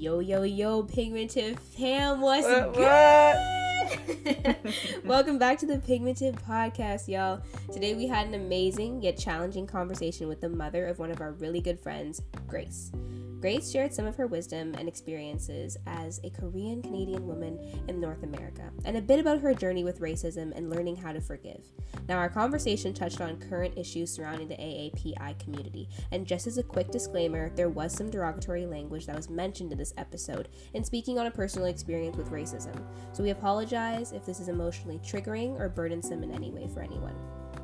Yo, yo, yo, Pigmented fam, what's What, good? Welcome back to the Pigmented Podcast, y'all. Today we had an amazing yet challenging conversation with the mother of one of our really good friends, Grace. Grace shared some of her wisdom and experiences as a Korean Canadian woman in North America, and a bit about her journey with racism and learning how to forgive. Now, our conversation touched on current issues surrounding the AAPI community, and just as a quick disclaimer, there was some derogatory language that was mentioned in this episode in speaking on a personal experience with racism. So we apologize if this is emotionally triggering or burdensome in any way for anyone.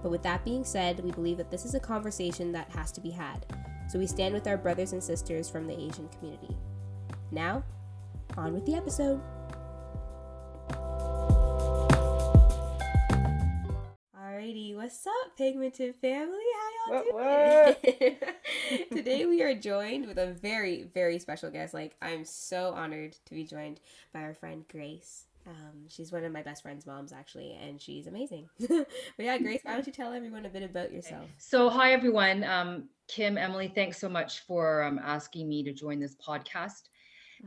But with that being said, we believe that this is a conversation that has to be had. So we stand with our brothers and sisters from the Asian community. Now, on with the episode. Alrighty, what's up, Pigmented family? How y'all What, doing? Today we are joined with a very, very special guest. Like, I'm so honored to be joined by our friend Grace. Um, she's one of my best friend's moms, actually, and she's amazing. but yeah, Grace, why don't you tell everyone a bit about yourself? So, hi everyone. Um, Kim, Emily, thanks so much for um, asking me to join this podcast.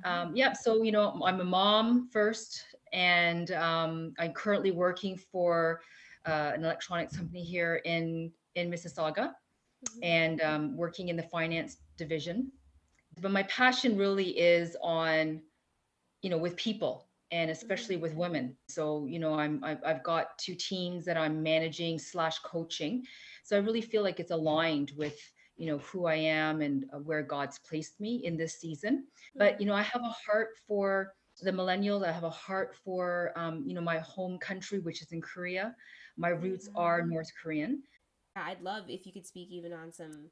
Um, yeah, so you know, I'm a mom first, and um, I'm currently working for uh, an electronics company here in in Mississauga, Mhm. and um, working in the finance division. But my passion really is on, you know, with people and especially with women. So you know, I'm I've, I've got two teams that I'm managing slash coaching. So I really feel like it's aligned with you know who I am and uh, where God's placed me in this season. But you know, I have a heart for the millennials. I have a heart for um, you know my home country, which is in Korea. My roots are Mhm. North Korean. I'd love if you could speak even on some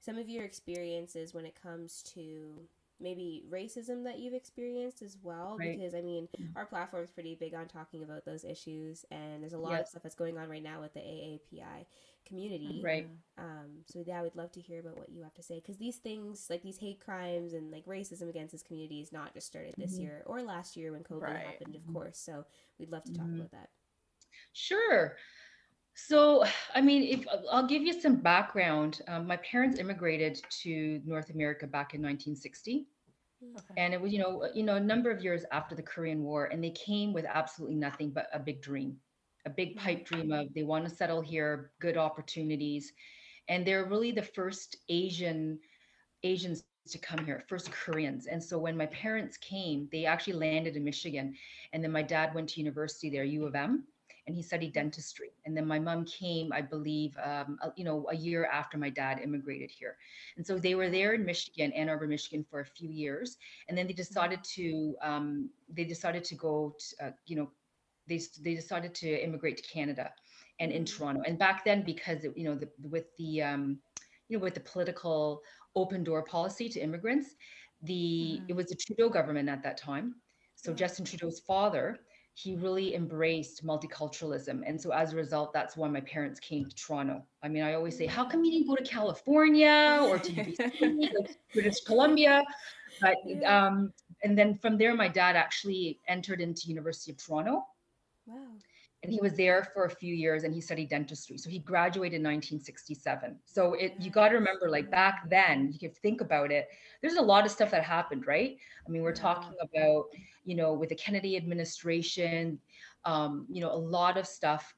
some of your experiences when it comes to maybe racism that you've experienced as well Right. because I mean Mhm. our platform's pretty big on talking about those issues and there's a lot of stuff that's going on right now with the AAPI community. Right. Um, so yeah, I would love to hear about what you have to say because these things, like these hate crimes and like racism against this community, is not just started this Mhm. year or last year when COVID Right. happened, of course. So we'd love to talk Mhm. about that. Sure. So, I mean, if I'll give you some background, um, my parents immigrated to North America back in 1960, Okay. and it was, you know, you know, a number of years after the Korean War, and they came with absolutely nothing but a big dream, a big pipe dream of they want to settle here, good opportunities, and they're really the first Asian Asians to come here, first Koreans. And so when my parents came, they actually landed in Michigan, and then my dad went to university there, U of M and he studied dentistry. And then my mom came, I believe, um, a- you know, a year after my dad immigrated here. And so they were there in Michigan, Ann Arbor, Michigan, for a few years, and then they decided to um, they decided to go, to, uh, you know, they they decided to immigrate to Canada and in Mhm. Toronto. And back then, because it, you know, the, with the um, you know, with the political open door policy to immigrants, the it was the Trudeau government at that time. So Justin Trudeau's father he really embraced multiculturalism. And so as a result, that's why my parents came to Toronto. I mean, I always say, how come you didn't go to California or to British Columbia? But um, and then from there, my dad actually entered into University of Toronto Wow. And he was there for a few years and he studied dentistry. So he graduated in 1967. So it you got to remember, like back then, you could think about it. There's a lot of stuff that happened, right? I mean, we're talking about, you know, with the Kennedy administration, um, you know, a lot of stuff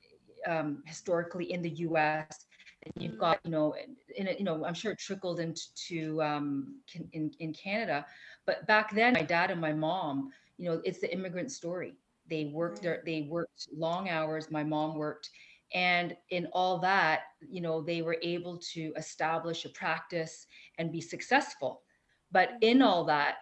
um, historically in the U.S. And you've Mm. got, you know, in it, you know, I'm sure it trickled into to, um, in in Canada, but back then, my dad and my mom, you know, it's the immigrant story. They worked their, they worked long hours. My mom worked, and in all that, you know, they were able to establish a practice and be successful. But in mm-hmm. all that,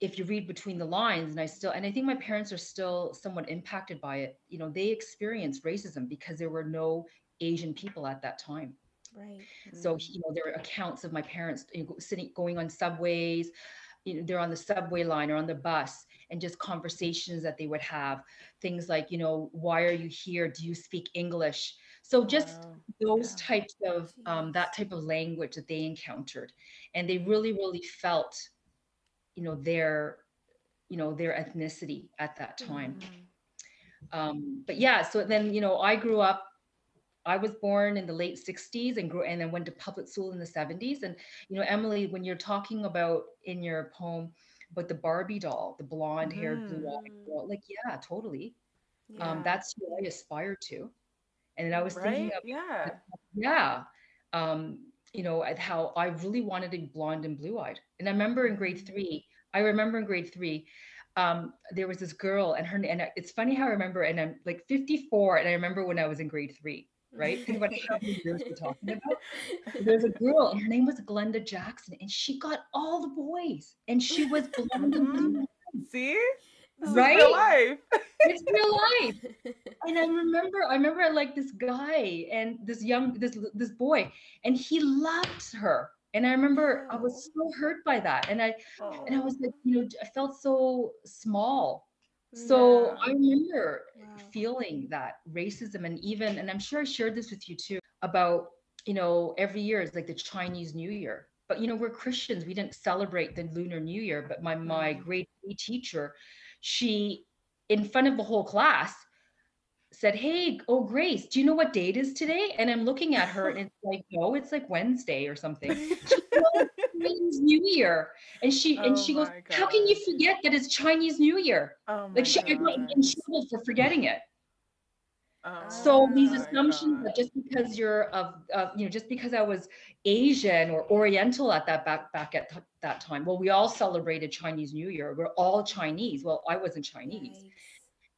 if you read between the lines, and I still, and I think my parents are still somewhat impacted by it. You know, they experienced racism because there were no Asian people at that time. Right. So, mm-hmm. you know, there are accounts of my parents you know, sitting, going on subways, you know, they're on the subway line or on the bus, and just conversations that they would have. Things like, you know, why are you here? Do you speak English? So just Wow. those Yeah. types of um, that type of language that they encountered, and they really, really felt, you know, their, you know, their ethnicity at that time Mhm. um, but yeah so then you know i grew up i was born in the late 60s and grew and then went to public school in the 70s and you know emily when you're talking about in your poem but the Barbie doll, the blonde haired, Mhm. blue eyed girl, like, yeah, totally. Yeah. Um, that's who I aspired to. And then I was thinking of, Yeah. yeah, um, you know, at how I really wanted to be blonde and blue eyed. And I remember in grade three, I remember in grade three, um, there was this girl, and her, and it's funny how I remember, and I'm like 54, and I remember when I was in grade three, right? Think about how many years we're talking about. There's a girl, and her name was Glenda Jackson, and she got all the boys, and she was and mm-hmm. blue. See? This is Right? real life. It's real life. and I remember, I remember I like this guy and this young, this this boy, and he loved her. And I remember I was so hurt by that, and I and I Oh. was like, you know, I felt so small. So Yeah. I remember Wow. feeling that racism, and even, and I'm sure I shared this with you too, about you know, every year is like the Chinese New Year. But you know, we're Christians, we didn't celebrate the Lunar New Year. But my my Mhm. grade three teacher, she, in front of the whole class, said, Hey, oh Grace, do you know what date is today? And I'm looking at her and it's like, no, it's like Wednesday or something. She goes, Chinese New Year. And she and Oh she goes, my How can you forget that it's Chinese New Year? Oh Like she I got in trouble for forgetting it. Oh So these assumptions gosh. that just because you're of, of you know just because I was Asian or Oriental at that back back at th- that time, well, we all celebrated Chinese New Year. We're all Chinese. Well, I wasn't Chinese.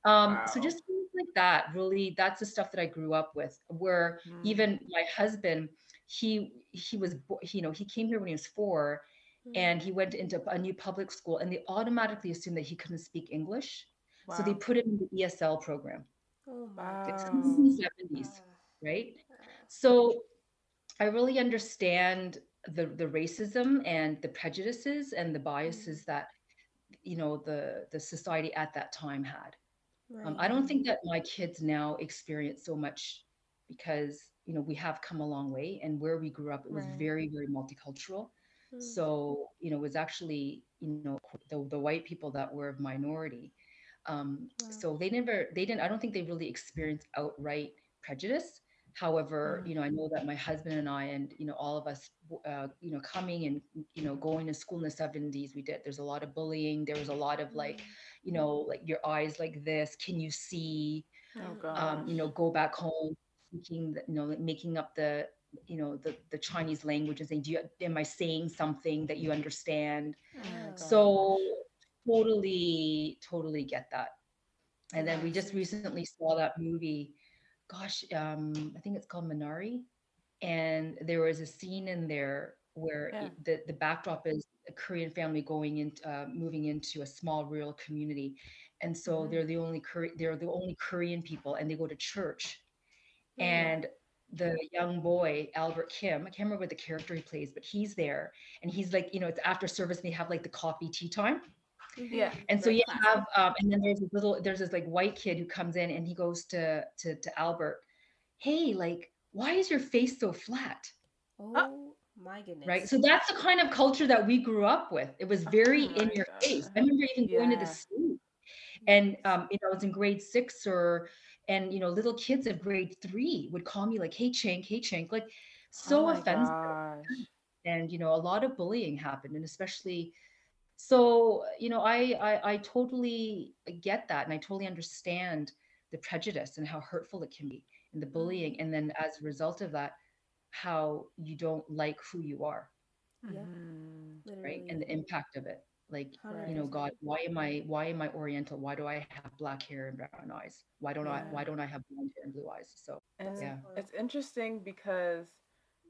Um, so just things like that. Really, that's the stuff that I grew up with. Where Mm. even my husband, he he was you know he came here when he was four, Mm. and he went into a new public school, and they automatically assumed that he couldn't speak English, so they put him in the ESL program. Oh my Wow. It's in the 70s right? So I really understand the the racism and the prejudices and the biases that you know the the society at that time had. Um, I don't think that my kids now experience so much because you know we have come a long way and where we grew up it was Right. very very multicultural. Mm. So you know it was actually you know the the white people that were of minority. Um, Wow. so they never they didn't I don't think they really experienced outright prejudice. However, Mhm. you know, I know that my husband and I, and you know, all of us, uh, you know, coming and you know, going to school in the seventies, we did. There's a lot of bullying. There was a lot of like, you know, like your eyes like this. Can you see? Oh Um, gosh. Um, you know, go back home, speaking, you know, like making up the, you know, the the Chinese language and saying, do you am I saying something that you understand? Oh. So totally, totally get that. And then we just recently saw that movie. Gosh, um, I think it's called Minari. And there was a scene in there where Yeah. it- the, the backdrop is a Korean family going in, uh, moving into a small rural community. And so Mhm. they're the only they're the only Korean people and they go to church. Mm. And the young boy, Albert Kim, I can't remember what the character he plays, but he's there and he's like, you know, it's after service and they have like the coffee tea time. Mhm. Yeah. And so Very you classic. have, um, and then there's this little, there's this like white kid who comes in and he goes to to to Albert, hey, like, why is your face so flat? Oh my goodness. Right. So that's the kind of culture that we grew up with. It was very Oh in your God. face. I remember even going to the school, and um, you know, I was in grade six or, and you know, little kids of grade three would call me like, hey, Chink, hey, Chink, like, so oh offensive gosh. and you know a lot of bullying happened and especially so you know I, I i totally get that and i totally understand the prejudice and how hurtful it can be and the bullying and then as a result of that how you don't like who you are Yeah. Mhm. right and the impact of it like you know god why am i why am i oriental why do i have black hair and brown eyes why don't i why don't i have blonde hair and blue eyes so And Yeah. it's interesting because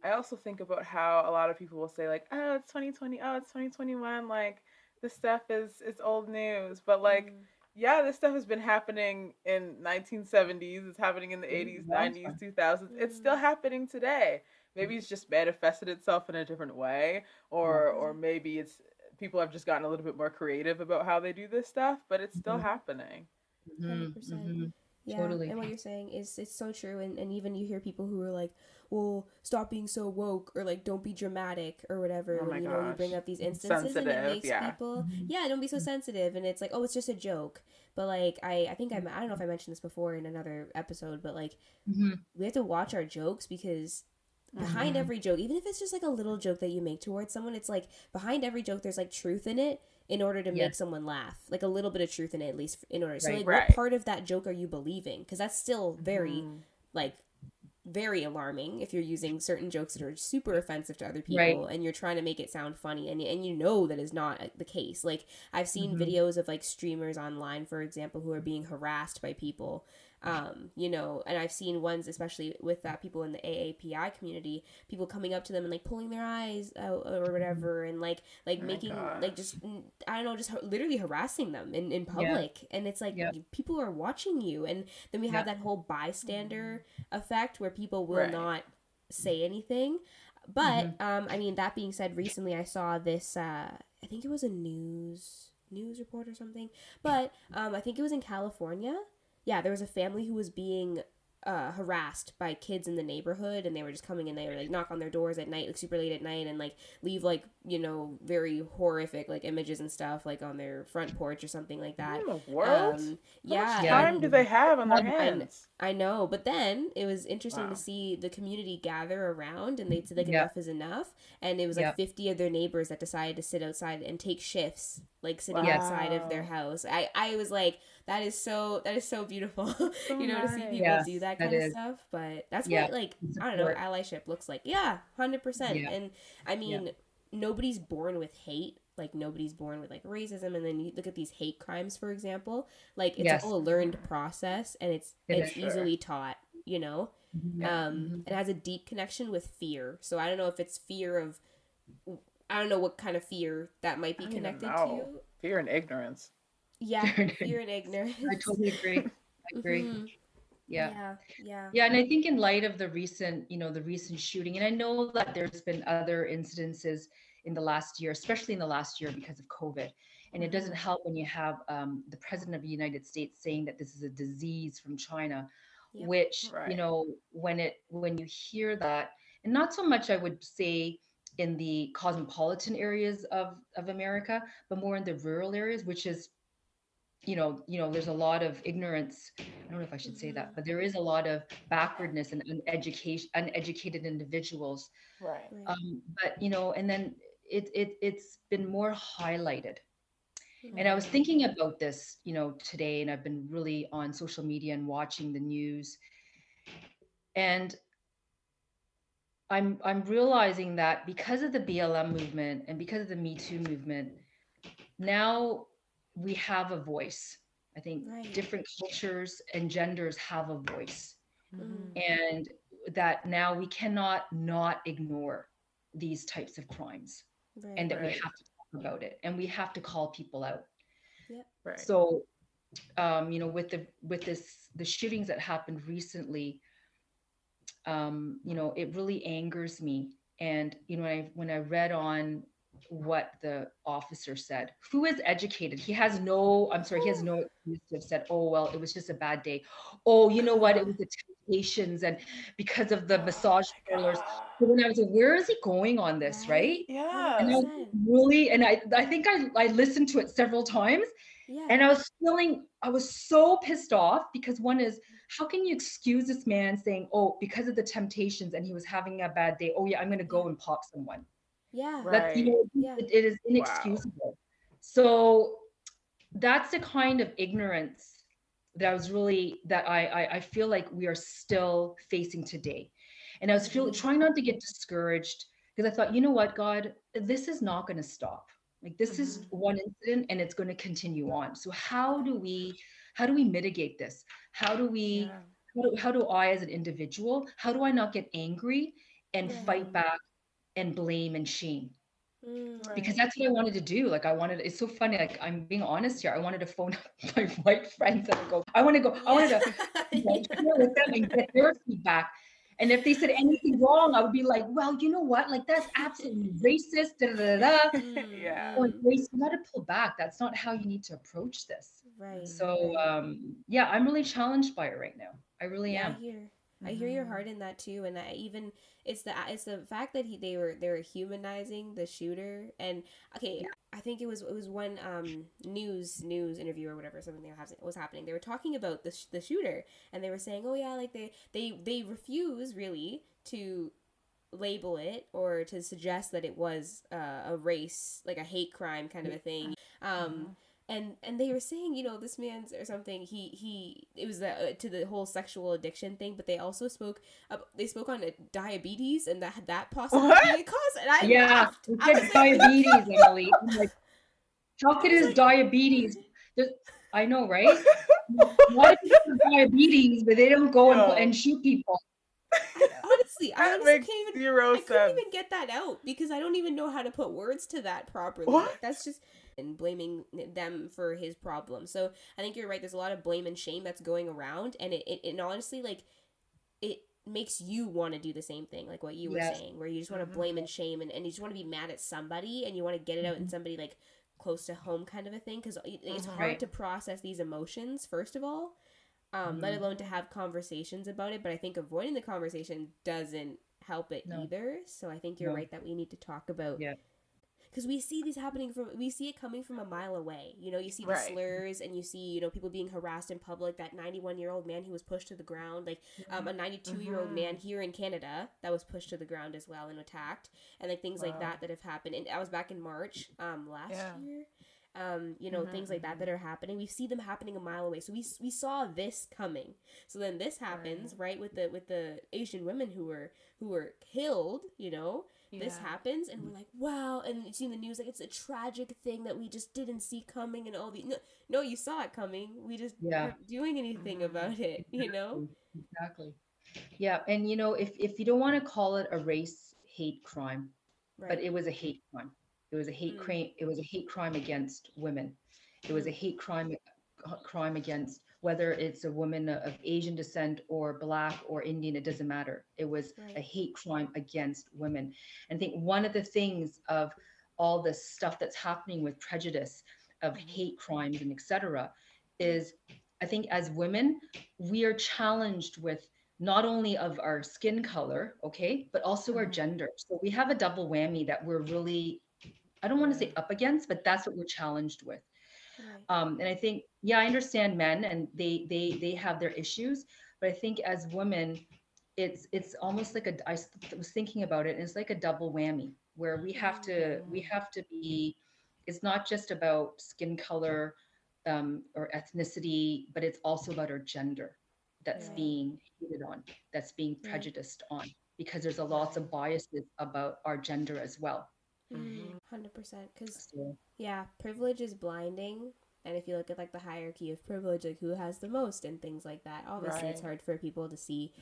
I also think about how a lot of people will say like, "Oh, it's 2020. Oh, it's 2021. Like this stuff is is old news." But like, Mm. yeah, this stuff has been happening in 1970s. It's happening in the Mhm, 80s, long 90s, time. 2000s. It's still Mhm. happening today. Maybe it's just manifested itself in a different way, or or maybe it's people have just gotten a little bit more creative about how they do this stuff. But it's still happening. Mhm, 100%. mhm. Yeah, Totally. and what you're saying is it's so true, and, and even you hear people who are like, "Well, stop being so woke," or like, "Don't be dramatic," or whatever. Oh my you know you bring up these instances, and it makes yeah. people, Mhm. yeah, don't be so sensitive, and it's like, oh, it's just a joke. But like, I I think I'm I don't know if I mentioned this before in another episode, but like, Mhm. we have to watch our jokes because behind Mhm. every joke, even if it's just like a little joke that you make towards someone, it's like behind every joke there's like truth in it in order to make someone laugh. Like a little bit of truth in it at least in order. So Right. like Right. what part of that joke are you believing? Cuz that's still very Mhm. like very alarming if you're using certain jokes that are super offensive to other people Right. and you're trying to make it sound funny and, and you know that is not uh, the case like i've seen Mhm. videos of like streamers online for example who are being harassed by people um you know and i've seen ones especially with uh, people in the aapi community people coming up to them and like pulling their eyes out or whatever and like like Oh making like just i don't know just literally harassing them in, in public. And it's like Yeah. people are watching you. And then we have Yeah. that whole bystander effect where people will Right. not say anything. But um i mean that being said recently i saw this uh i think it was a news news report or something. But um i think it was in california yeah there was a family who was being uh, harassed by kids in the neighborhood and they were just coming and they were like knock on their doors at night like super late at night and like leave like you know very horrific like images and stuff like on their front porch or something like that What in the world? um, How much yeah Yeah. time do they have on their And- hands? I know, but then it was interesting Wow. to see the community gather around and they said like Yeah. enough is enough. And it was like Yeah. 50 of their neighbors that decided to sit outside and take shifts, like sitting Yes. outside of their house. I, I was like, that is so, that is so beautiful, So you know, to see people Yeah, do that that kind of is. stuff. But that's Yeah. what like, I don't know, allyship looks like. Yeah, 100%. And I mean, nobody's born with hate. Like nobody's born with like racism, and then you look at these hate crimes, for example. Like it's Yes. all a learned process, and it's It it's is. easily taught. You know, Mhm. um, Mhm. it has a deep connection with fear. So I don't know if it's fear of, I don't know what kind of fear that might be I don't even connected to. Fear and ignorance. Yeah, Fear and fear and ignorance. I totally agree. I agree. Mhm. Yeah. yeah, yeah. Yeah, and I think in light of the recent, you know, the recent shooting, and I know that there's been other incidences in the last year, especially in the last year because of COVID. And it doesn't help when you have um, the president of the United States saying that this is a disease from China, Yep. which you know, when it when you hear that, and not so much I would say in the cosmopolitan areas of of America, but more in the rural areas, which is you know, you know, there's a lot of ignorance. I don't know if I should say that, but there is a lot of backwardness and uneducation, uneducated individuals. Right. Right. Um, but you know, and then it it it's been more highlighted. And I was Mhm. thinking about this, you know, today, and I've been really on social media and watching the news. And I'm I'm realizing that because of the BLM movement and because of the Me Too movement, now we have a voice. I think Right. different cultures and genders have a voice, Mhm. and that now we cannot not ignore these types of crimes, right. and that we have to talk about it, and we have to call people out. Right. So, um, you know, with the with this the shootings that happened recently, um, you know, it really angers me. And you know, when I when I read on what the officer said, who is educated, he has no. I'm sorry, he has no excuse to have said, "Oh well, it was just a bad day." Oh, you know what? It was the temptations, and because of the massage Oh my parlors. So when I was like, where is he going on this, right? Yeah. And I really, and I I think I I listened to it several times Yeah. and I was feeling, I was so pissed off because one is, how can you excuse this man saying, oh, because of the temptations and he was having a bad day, oh yeah, I'm gonna go and pop someone. yeah. Right. That's you know, Yeah. it- it is inexcusable. So that's the kind of ignorance that I was really that I, I I feel like we are still facing today. And I was feel, Mhm. trying not to get discouraged because I thought, you know what, God, this is not going to stop. Like this is one incident and it's going to continue on. So how do we how do we mitigate this? How do we Yeah. how do, how do I as an individual, how do I not get angry and Yeah. fight back and blame and shame? Mm. because that's what I wanted to do. Like I wanted, it's so funny. Like I'm being honest here. I wanted to phone up my white friends and go, I want to go, I wanted to like, share with them and get their feedback. And if they said anything wrong, I would be like, well, you know what? Like that's absolutely racist. Da, da, da, da. Mm, Yeah. Going. Grace, you got to pull back. That's not how you need to approach this. Right. So um, yeah, I'm really challenged by it right now. I really yeah, am. I hear. I hear your Mhm. heart in that too, and I even it's the it's the fact that he they were they were humanizing the shooter, and okay, I think it was it was one um news news interview or whatever something that was was happening. They were talking about the sh- the shooter, and they were saying, oh yeah, like they they they refuse really to label it or to suggest that it was uh, a race like a hate crime kind of a thing um Mm-hmm. And and they were saying you know this man's or something he he it was uh, to the whole sexual addiction thing but they also spoke uh, they spoke on uh, diabetes and that that possibly What? cause and i yeah, laughed. I said was like, diabetes, Emily. I'm like, how could his diabetes? There's- I know, right? Why do people have diabetes, but they don't go and, No. and shoot people? honestly i honestly can't even zero I couldn't sense. even get that out because I don't even know how to put words to that properly. What? Like, that's just and blaming them for his problem. So I think you're right. There's a lot of blame and shame that's going around, and it, it and honestly, like it makes you want to do the same thing, like what you were saying, where you just want to Mhm. blame and shame, and, and you just want to be mad at somebody, and you want to get it out in somebody like close to home, kind of a thing, because it's Mhm. hard to process these emotions first of all. Um, let Mhm. alone to have conversations about it, but I think avoiding the conversation doesn't help it No. either. So I think you're No. right that we need to talk about Yeah. Because we see these happening from we see it coming from a mile away. You know, you see the Right. slurs and you see you know people being harassed in public. That 91 year old man who was pushed to the ground, like um, a 92 year old Mhm. man here in Canada that was pushed to the ground as well and attacked, and like things like that that have happened. And I was back in March um last Yeah. year. Um, you know Mhm, things like that that are happening. We see them happening a mile away, so we we saw this coming. So then this happens right, with the with the Asian women who were who were killed. You know, this happens and we're like wow and you see in the news like it's a tragic thing that we just didn't see coming and all the no, no you saw it coming we just Yeah. weren't doing anything Mhm. about it you know Exactly. Yeah, and you know, if if you don't want to call it a race hate crime, right but it was a hate crime. It was a hate Mm. crime. It was a hate crime against women. It was a hate crime uh, crime against whether it's a woman of Asian descent or black or Indian. It doesn't matter. It was a hate crime against women. And I think one of the things of all this stuff that's happening with prejudice of hate crimes and etc is I think as women we are challenged with not only of our skin color, okay, but also our Mhm. gender. So we have a double whammy that we're really, I don't want to say up against, but that's what we're challenged with. Right. Um, and I think, yeah, I understand men and they they they have their issues, but I think as women, it's it's almost like a i was thinking about it, and it's like a double whammy where we have to we have to be. It's not just about skin color um, or ethnicity, but it's also about our gender that's Right. being hated on, that's being Right. prejudiced on, because there's a lots of biases about our gender as well. Mhm. 100% because yeah privilege is blinding and if you look at like the hierarchy of privilege like who has the most and things like that obviously it's hard for people to see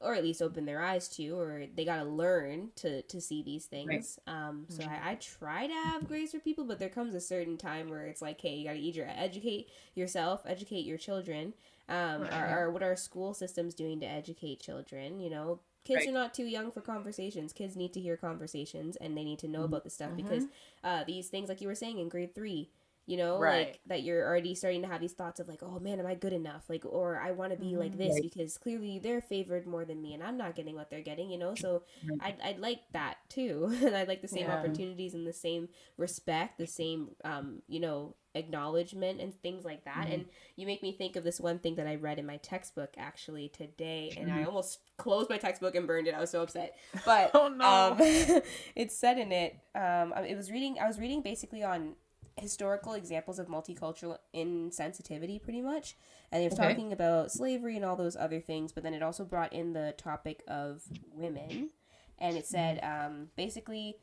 or at least open their eyes to or they got to learn to to see these things. Um so Mhm. I, I try to have grace for people but there comes a certain time where it's like hey you got to either educate yourself educate your children um Right. or, or what are school systems doing to educate children you know kids Right. are not too young for conversations kids need to hear conversations and they need to know Mhm. about this stuff Mhm. because uh, these things like you were saying in grade three you know Right. like that you're already starting to have these thoughts of like oh man am i good enough like or i want to be like Mhm. this Right. because clearly they're favored more than me and i'm not getting what they're getting you know so Right. I'd, I'd like that too and i'd like the same Yeah. opportunities and the same respect the same um you know acknowledgement and things like that Mhm. and you make me think of this one thing that i read in my textbook actually today and i Mhm. almost closed my textbook and burned it i was so upset but Oh no. um, it said in it um, it was reading i was reading basically on historical examples of multicultural insensitivity pretty much and it was Okay. talking about slavery and all those other things but then it also brought in the topic of women and it said um, basically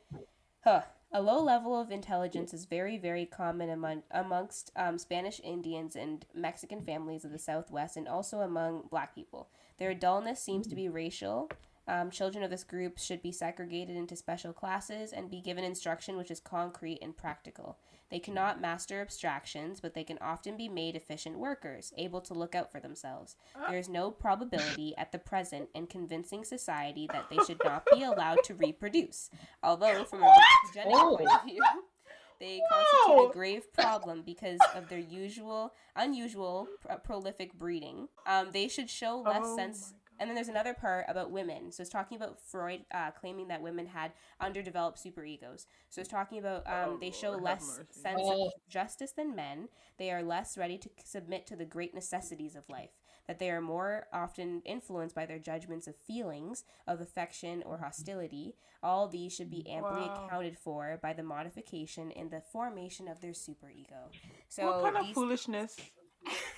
huh, a low level of intelligence is very very common among, amongst um, spanish indians and mexican families of the southwest and also among black people their dullness seems to be racial um, children of this group should be segregated into special classes and be given instruction which is concrete and practical. They cannot master abstractions, but they can often be made efficient workers, able to look out for themselves. There is no probability at the present in convincing society that they should not be allowed to reproduce. Although, from a genetic point of view, they constitute Whoa. a grave problem because of their usual, unusual, pr- prolific breeding. Um, they should show less Oh sense my God. And then there's another part about women. So it's talking about Freud uh, claiming that women had underdeveloped superegos. So it's talking about um, Oh, they show Lord, less sense Oh. of justice than men. They are less ready to submit to the great necessities of life. that they are more often influenced by their judgments of feelings of affection or hostility. All these should be amply Wow. accounted for by the modification in the formation of their superego. So what kind of these- foolishness?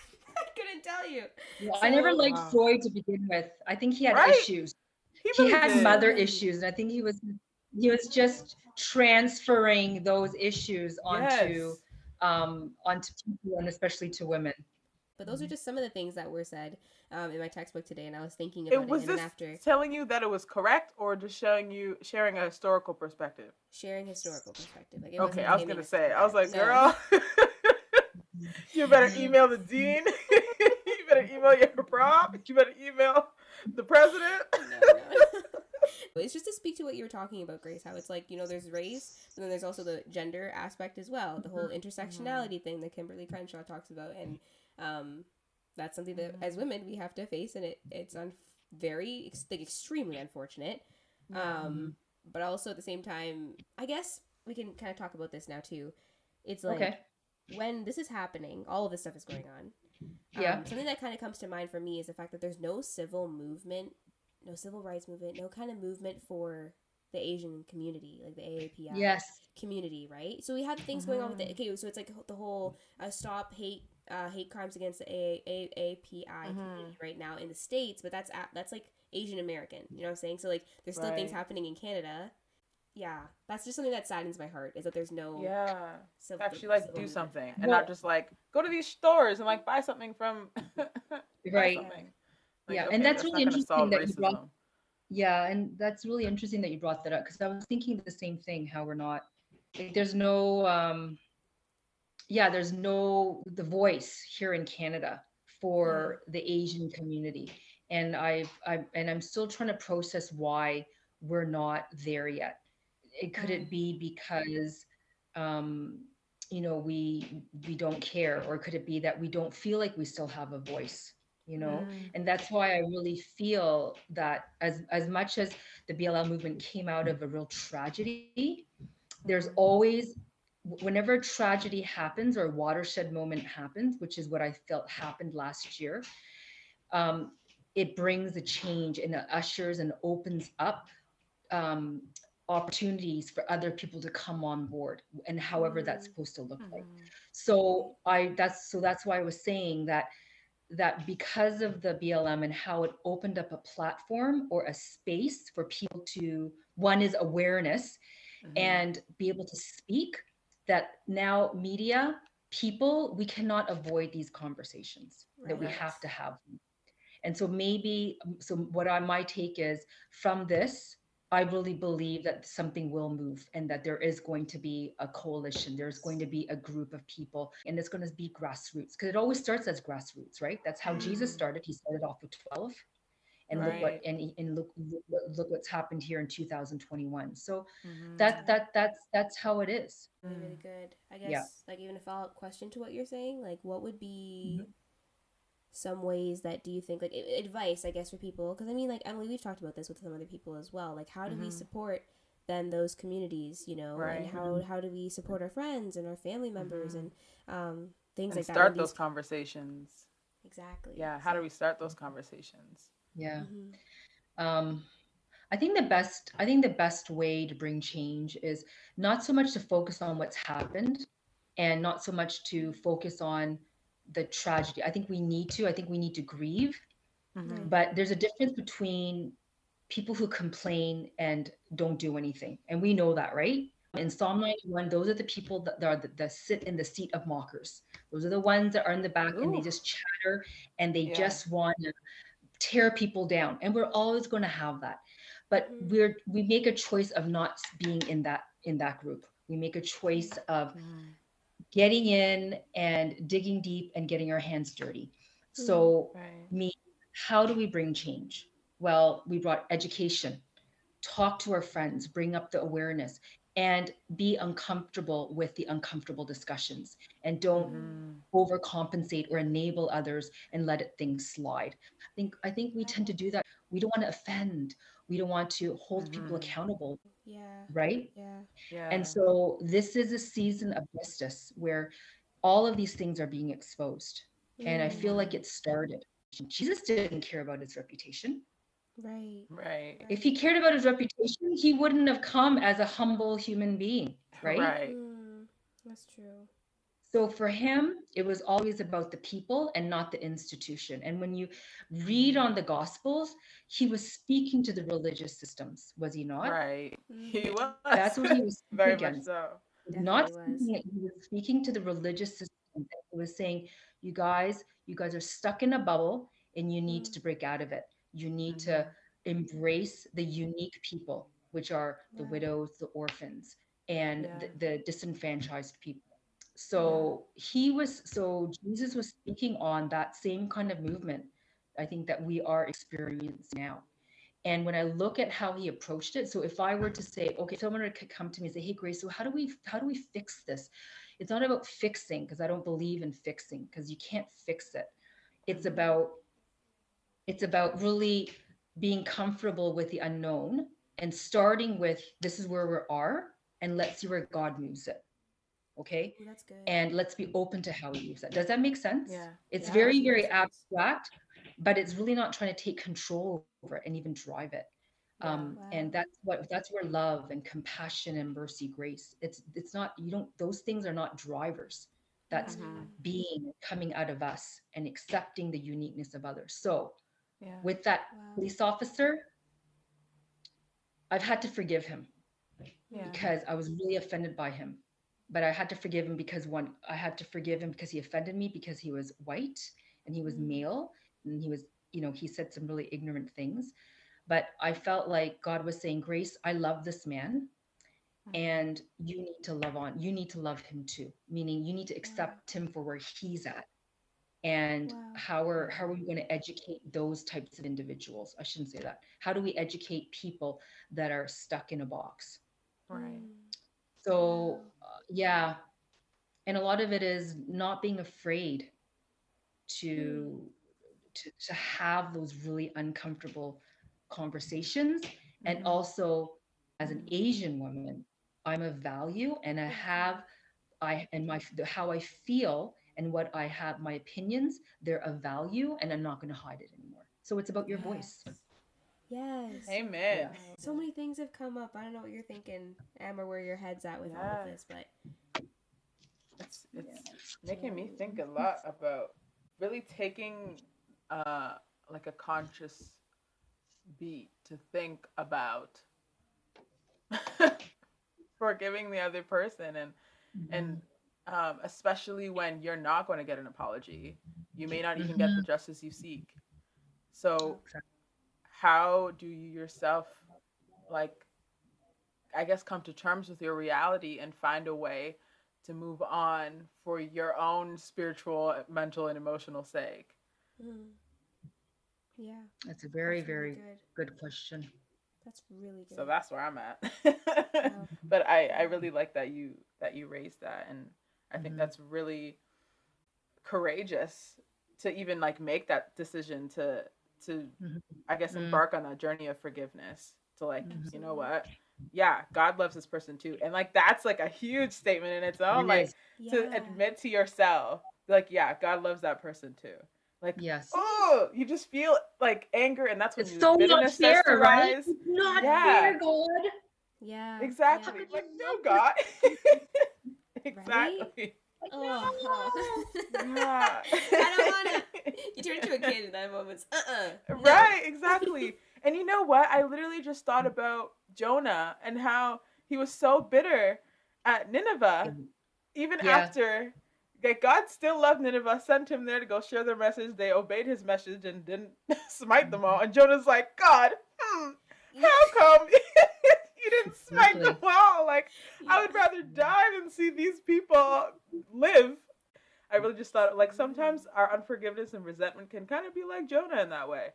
I tell you. Well, I never liked Wow. Freud to begin with. I think he had Right? issues. He, He had did. mother issues, and I think he was he was just transferring those issues onto Yes. um onto people and especially to women. But those are just some of the things that were said um, in my textbook today, and I was thinking about it, was and this then after telling you that it was correct, or just showing you sharing a historical perspective? sharing historical perspective. Like, it Okay, I was gonna say, I was like. No. girl, you better email the dean. email your prom. You better email the president. no, no. It's just to speak to what you were talking about, Grace. How it's like you know, there's race, and then there's also the gender aspect as well. The whole intersectionality thing that Kimberlé Crenshaw talks about, and um, that's something that as women we have to face, and it it's un- very ex- like extremely unfortunate. Um, but also at the same time, I guess we can kind of talk about this now too. It's like Okay. When this is happening, all of this stuff is going on. Yeah. Um, something that kind of comes to mind for me is the fact that there's no civil movement, no civil rights movement, no kind of movement for the Asian community, like the AAPI Yes. community, right? So we have things going on with Mm-hmm. it. Okay, so it's like the whole uh, stop hate uh, hate crimes against the AAPI Mm-hmm. community right now in the states, but that's at, that's like Asian American. You know what I'm saying? So like there's still things happening in Canada. Yeah, that's just something that saddens my heart is that there's no Yeah. civil, Actually, like civil do movement. something and Well- not just like go to these stores and like buy something from. Right. something. Like, Yeah, and okay, that's really interesting solve that you brought- Yeah, and that's really interesting that you brought that up because I was thinking the same thing, how we're not like, there's no um yeah, there's no the voice here in Canada for the Asian community. And I've I and I'm still trying to process why we're not there yet. It could it be because um you know we we don't care or could it be that we don't feel like we still have a voice you know? Mm. and that's why i really feel that as as much as the blm movement came out of a real tragedy there's always whenever a tragedy happens or a watershed moment happens which is what i felt happened last year um, it brings a change and it ushers and opens up um, opportunities for other people to come on board and however that's supposed to look like Mhm. so i that's so that's why i was saying that that because of the blm and how it opened up a platform or a space for people to one is awareness Mhm. and be able to speak that now media people we cannot avoid these conversations that we have to have and so maybe so what i my take is from this i really believe that something will move and that there is going to be a coalition there's going to be a group of people and it's going to be grassroots because it always starts as grassroots right that's how jesus Mm. started he started off with 12 and look what and, and look, look look what's happened here in 2021 so Mhm. that that that's that's how it is really, really Mm. good. I guess Yeah. like even a follow up question to what you're saying, like what would be Mm-hmm. Some ways that do you think like advice I guess for people because I mean like Emily we've talked about this with some other people as well like how do we Mhm. support then those communities you know Right. and how how do we support our friends and our family members Mhm. and um things and like that start those these- conversations. exactly Yeah. How do we start those conversations? yeah Mhm. um i think the best i think the best way to bring change is not so much to focus on what's happened and not so much to focus on the tragedy i think we need to i think we need to grieve Mhm. but there's a difference between people who complain and don't do anything and we know that right in psalm 91 those are the people that are that, that sit in the seat of mockers those are the ones that are in the back and they just chatter and they Yeah. just want to tear people down and we're always going to have that but Mhm. we're we make a choice of not being in that in that group we make a choice of Mhm. Getting in and digging deep and getting our hands dirty. So Right. me how do we bring change? Well we brought education. Talk to our friends bring up the awareness and be uncomfortable with the uncomfortable discussions. And don't Mhm. overcompensate or enable others and let things slide. I think i think we tend to do that. We don't want to offend. We don't want to hold people Mhm. accountable yeah right yeah Yeah. and so this is a season of justice where all of these things are being exposed and i feel like it started Jesus didn't care about his reputation. Right. Right. If he cared about his reputation, he wouldn't have come as a humble human being, right? Right. Mm, that's true. So for him, it was always about the people and not the institution. And when you read on the Gospels, he was speaking to the religious systems, was he not? Right. He Mhm. was. That's what he was speaking Very much against. so. Not Definitely was. speaking, he was speaking to the religious system. He was saying, "You guys, you guys are stuck in a bubble, and you need Mm. to break out of it. You need Mhm. to embrace the unique people, which are the Yeah. widows, the orphans, and Yeah. the, the disenfranchised people." So he was. So Jesus was speaking on that same kind of movement. I think that we are experiencing now. And when I look at how he approached it, so if I were to say, okay, someone could come to me and say, hey, Grace, so how do we how do we fix this? It's not about fixing because I don't believe in fixing because you can't fix it. It's about it's about really being comfortable with the unknown and starting with this is where we are and let's see where God moves it. Okay. Ooh, that's good. And let's be open to how we use that Does that make sense? Yeah. It's Yeah, very, very sense. abstract, but it's really not trying to take control over it and even drive it. Yeah. Um, Wow. and that's what that's where love and compassion and mercy, grace. It's it's not you don't those things are not drivers. That's Mhm. being coming out of us and accepting the uniqueness of others. So Yeah. with that Wow. police officer, I've had to forgive him Yeah. because I was really offended by him. But I had to forgive him because one, I had to forgive him because he offended me because he was white and he was Mm. male and he was, you know, he said some really ignorant things. But I felt like God was saying, Grace, I love this man Mhm. and you need to love on, you need to love him too, meaning you need to accept him for where he's at. And Wow. how are how are we going to educate those types of individuals? I shouldn't say that. How do we educate people that are stuck in a box? Right. So, uh, yeah. And a lot of it is not being afraid to, to to have those really uncomfortable conversations and Mhm. also as an Asian woman, I'm of value and I have I and my the- how I feel and what I have my opinions, they're of value and I'm not going to hide it anymore. So it's about your voice. Yes. Amen. Wow. So many things have come up. I don't know what you're thinking, Em, or where your head's at with all of this, but It's it's making me think a lot about really taking uh like a conscious beat to think about forgiving the other person and and um, especially when you're not going to get an apology you may not even get the justice you seek so how do you yourself like i guess come to terms with your reality and find a way to move on for your own spiritual mental and emotional sake mm. yeah. That's a very that's really very good. good question. That's really good. so that's where i'm at Wow. but i i really like that you that you raised that and i think Mhm. that's really courageous to even like make that decision to to Mhm. i guess Mm. embark on that journey of forgiveness to like Mhm. you know what yeah god loves this person too and like that's like a huge statement in its own It like is. to admit to yourself like yeah god loves that person too like Yes. oh you just feel like anger and that's when It's you- so not fair, right? It's not Yeah. fair, God. Yeah. exactly Yeah. like no god exactly Oh. Yeah. I don't wanna. You turn into a kid in that moment. Uh uh right exactly and you know what i literally just thought about jonah and how he was so bitter at nineveh even Yeah. after that god still loved nineveh sent him there to go share their message they obeyed his message and didn't smite them all and jonah's like god hmm, how come you didn't smite them Exactly. all like i would rather die than see these people live. I really just thought like sometimes our unforgiveness and resentment can kind of be like jonah in that way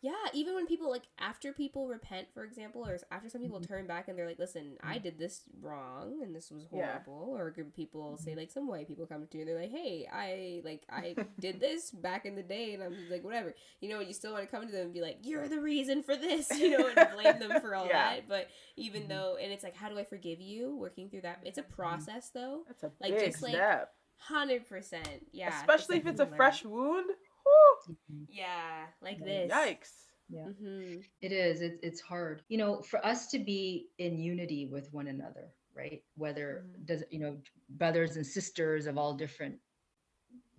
Yeah, even when people like after people repent, for example, or after some people mm-hmm. turn back and they're like, "Listen, I mm. did this wrong and this was Yeah. horrible," or a group of people say mm-hmm. like some white people come to you and they're like, "Hey, I like I did this back in the day," and I'm just like, "Whatever," you know. You still want to come to them and be like, "You're the reason for this," you know, and blame them for all Yeah. that. But even Mhm. though, and it's like, how do I forgive you? Working through that, it's a mm-hmm. process though. that's a Like, big just, like, step Hundred percent, yeah. especially if it's a fresh wound Woo. Yeah, like this. Yikes. Yeah. hmm It is. It's it's hard. You know, for us to be in unity with one another, right? Whether Mhm. does you know brothers and sisters of all different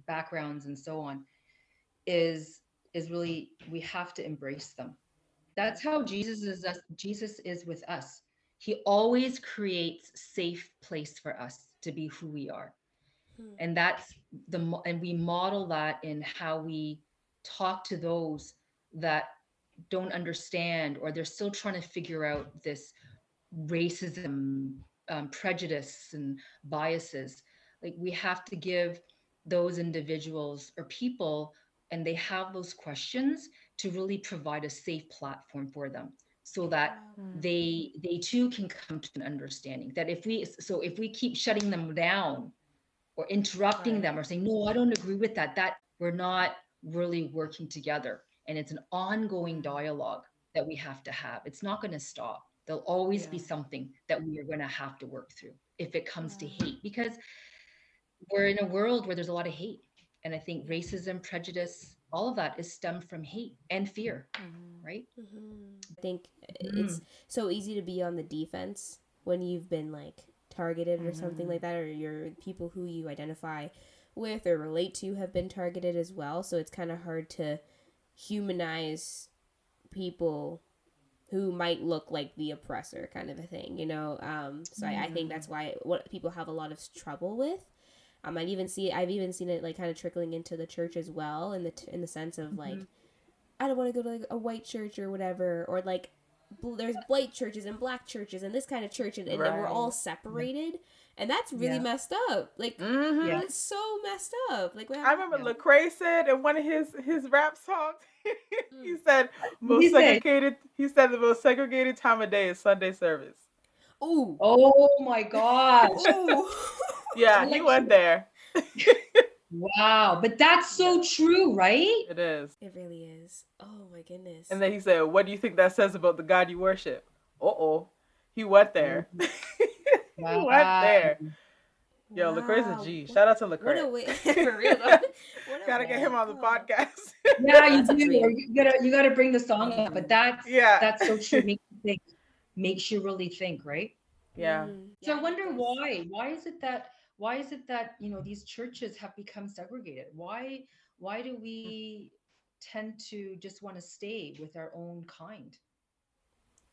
backgrounds and so on, is is really we have to embrace them. That's how Jesus is us. Jesus is with us. He always creates safe place for us to be who we are Hmm. and that's the and we model that in how we talk to those that don't understand or they're still trying to figure out this racism um, prejudice and biases. Like we have to give those individuals or people and they have those questions to really provide a safe platform for them so that they they too can come to an understanding that if we so if we keep shutting them down or interrupting Right. them or saying no i don't agree with that that we're not really working together. And it's an ongoing dialogue that we have to have. It's not going to stop. There'll always be something that we are going to have to work through if it comes to hate because we're in a world where there's a lot of hate. And i think racism prejudice all of that is stemmed from hate and fear Mhm. right? Hmm I think it's so easy to be on the defense when you've been like targeted or something Mhm. like that, or your people who you identify with or relate to have been targeted as well. So it's kind of hard to humanize people who might look like the oppressor, kind of a thing, you know. Um, so I, I think that's why what people have a lot of trouble with. Um, I'd even see I've even seen it like kind of trickling into the church as well, in the t- in the sense of like, I don't want to go to like a white church or whatever, or like there's white churches and black churches and this kind of church, and, and then we're all separated, and that's really Yeah. messed up. Like Mhm. Yeah. it's so messed up. Like what I remember Yeah. Lecrae said in one of his his rap songs, he Mm. said most he say? segregated. He said the most segregated time of day is Sunday service. Ooh. oh my gosh Ooh. Yeah, he went there. Wow, but that's so true, right? It is. it really is. Oh my goodness. And then he said, "What do you think that says about the God you worship?" Uh oh, he went there. he went there. Yo, Lecrae's a Wow. G. Shout out to What a way for real. though. What a Gotta get him on the podcast. Yeah, you do. you gotta you gotta bring the song up. But that's yeah. that's so true. Makes you think, makes you really think, right? yeah. Mm. So Yeah, I wonder why. Why is it that why is it that you know these churches have become segregated? Why why do we tend to just want to stay with our own kind?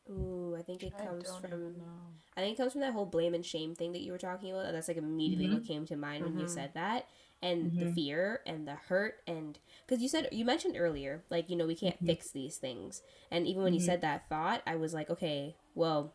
Ooh, I think it I comes don't from even know. I think it comes from that whole blame and shame thing that you were talking about. And that's like immediately what came to mind when you Mhm. said that. And the Mhm. fear and the hurt and because you said you mentioned earlier, like, you know, we can't Mhm. fix these things. And even when you Mhm. said that thought, I was like, okay, well,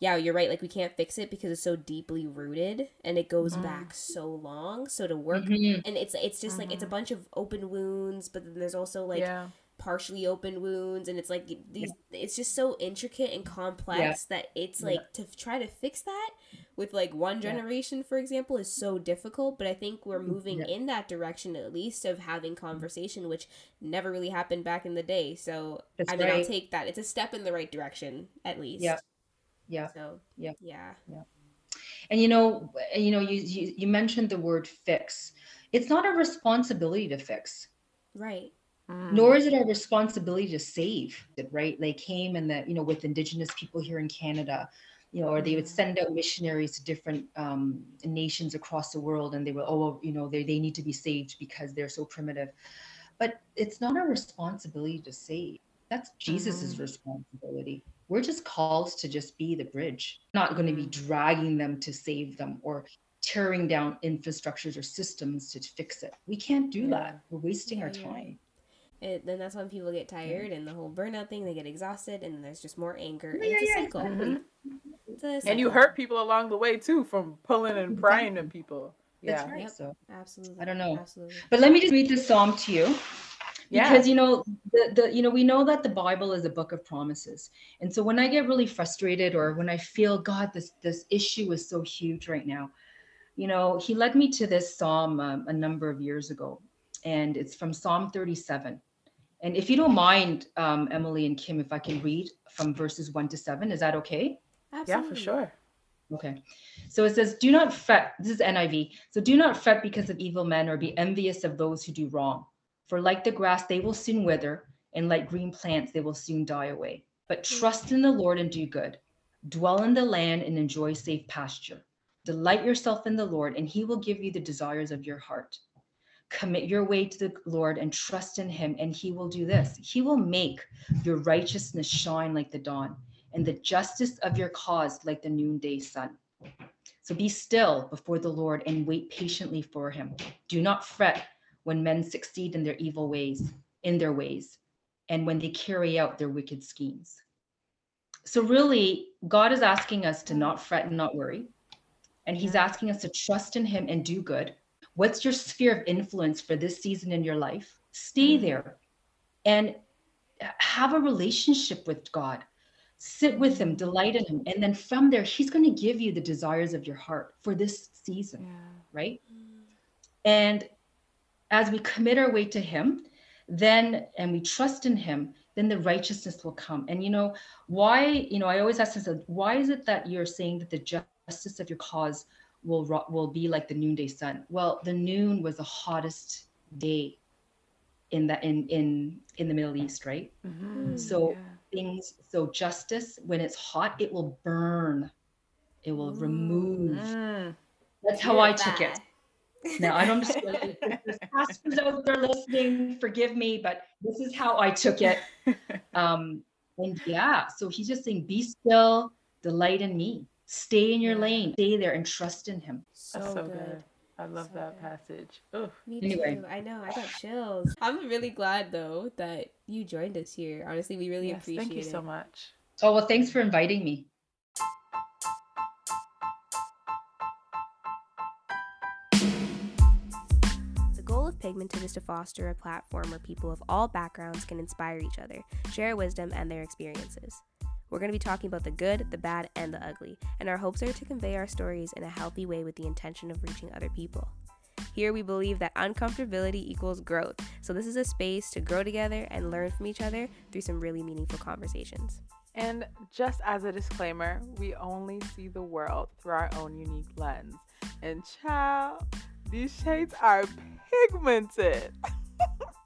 yeah, you're right. Like we can't fix it because it's so deeply rooted and it goes Mhm. back so long. So to work Mhm. and it's it's just like it's a Mhm. bunch of open wounds, but then there's also like yeah. partially open wounds and it's like these it's just so intricate and complex that it's Yeah. like to try to fix that with like one Yeah. generation for example is so difficult but i think we're moving Yeah. in that direction at least of having conversation which never really happened back in the day so That's i mean i'll take that it's a step in the right direction at least Yeah. Yeah. so Yeah. yeah yeah And you know, you know, you, you you mentioned the word fix. It's not a responsibility to fix. right Mm. nor is it our responsibility to save it right they came and that you know with indigenous people here in canada you know or they would Mhm. send out missionaries to different um, nations across the world and they were oh you know they, they need to be saved because they're so primitive but it's not our responsibility to save that's jesus's Mhm. responsibility we're just called to just be the bridge not going to be Mhm. dragging them to save them or tearing down infrastructures or systems to fix it we can't do Yeah. that we're wasting Yeah, our time right. it, then that's when people get tired and the whole burnout thing they get exhausted and there's just more anger and Yeah, it's a yeah, cycle exactly. It's a And you hurt people along the way too, from pulling and prying at people. That's Yeah. right. Yep. So, absolutely I don't know. absolutely but let me just read this psalm to you Yeah. because you know the, the you know we know that the Bible is a book of promises, and so when I get really frustrated or when I feel God, this this issue is so huge right now, you know, He led me to this psalm um, a number of years ago, and it's from Psalm 37. And if you don't mind, um, Emily and Kim, if I can read from verses one to seven, is that okay? Yeah, for sure. Okay. So it says, Do not fret. This is NIV. So do not fret because of evil men or be envious of those who do wrong. For like the grass, they will soon wither, and like green plants, they will soon die away. But mm. trust in the Lord and do good. Dwell in the land and enjoy safe pasture. Delight yourself in the Lord, and he will give you the desires of your heart. Commit your way to the Lord and trust in him, and he will do this. He will make your righteousness shine like the dawn, and the justice of your cause like the noonday sun. So be still before the Lord and wait patiently for him. Do not fret when men succeed in their evil ways, in their ways, and when they carry out their wicked schemes. So, really, God is asking us to not fret and not worry. And He's asking us to trust in Him and do good. What's your sphere of influence for this season in your life? Stay mm. there and have a relationship with God. Sit with Him, delight in Him. And then from there, He's going to give you the desires of your heart for this season, Yeah. right? Mm. And as we commit our way to Him, then and we trust in Him, then the righteousness will come. And you know, why, you know, I always ask myself, why is it that you're saying that the justice of your cause will ro- will be like the noonday sun? Well, the noon was the hottest day in the in in in the Middle East, right? Mhm. So Yeah. things so justice when it's hot, it will burn. It will remove. Mm. That's how I took it. Now I don't just if there's pastors out there listening, forgive me, but this is how I took it. Um, and yeah, so he's just saying, be still, delight in me, stay in your lane, stay there and trust in him. So, That's so good. good. I love So that good. passage. Ugh. Me Anyway. too. I know. I got chills. I'm really glad though that you joined us here. Honestly, we really Yes, appreciate it. thank you it. so much. Oh well, thanks for inviting me. Pigmented is to foster a platform where people of all backgrounds can inspire each other, share wisdom, and their experiences. We're going to be talking about the good, the bad, and the ugly, and our hopes are to convey our stories in a healthy way with the intention of reaching other people. Here we believe that uncomfortability equals growth, so this is a space to grow together and learn from each other through some really meaningful conversations. And just as a disclaimer, we only see the world through our own unique lens. And child, these shades are pigmented.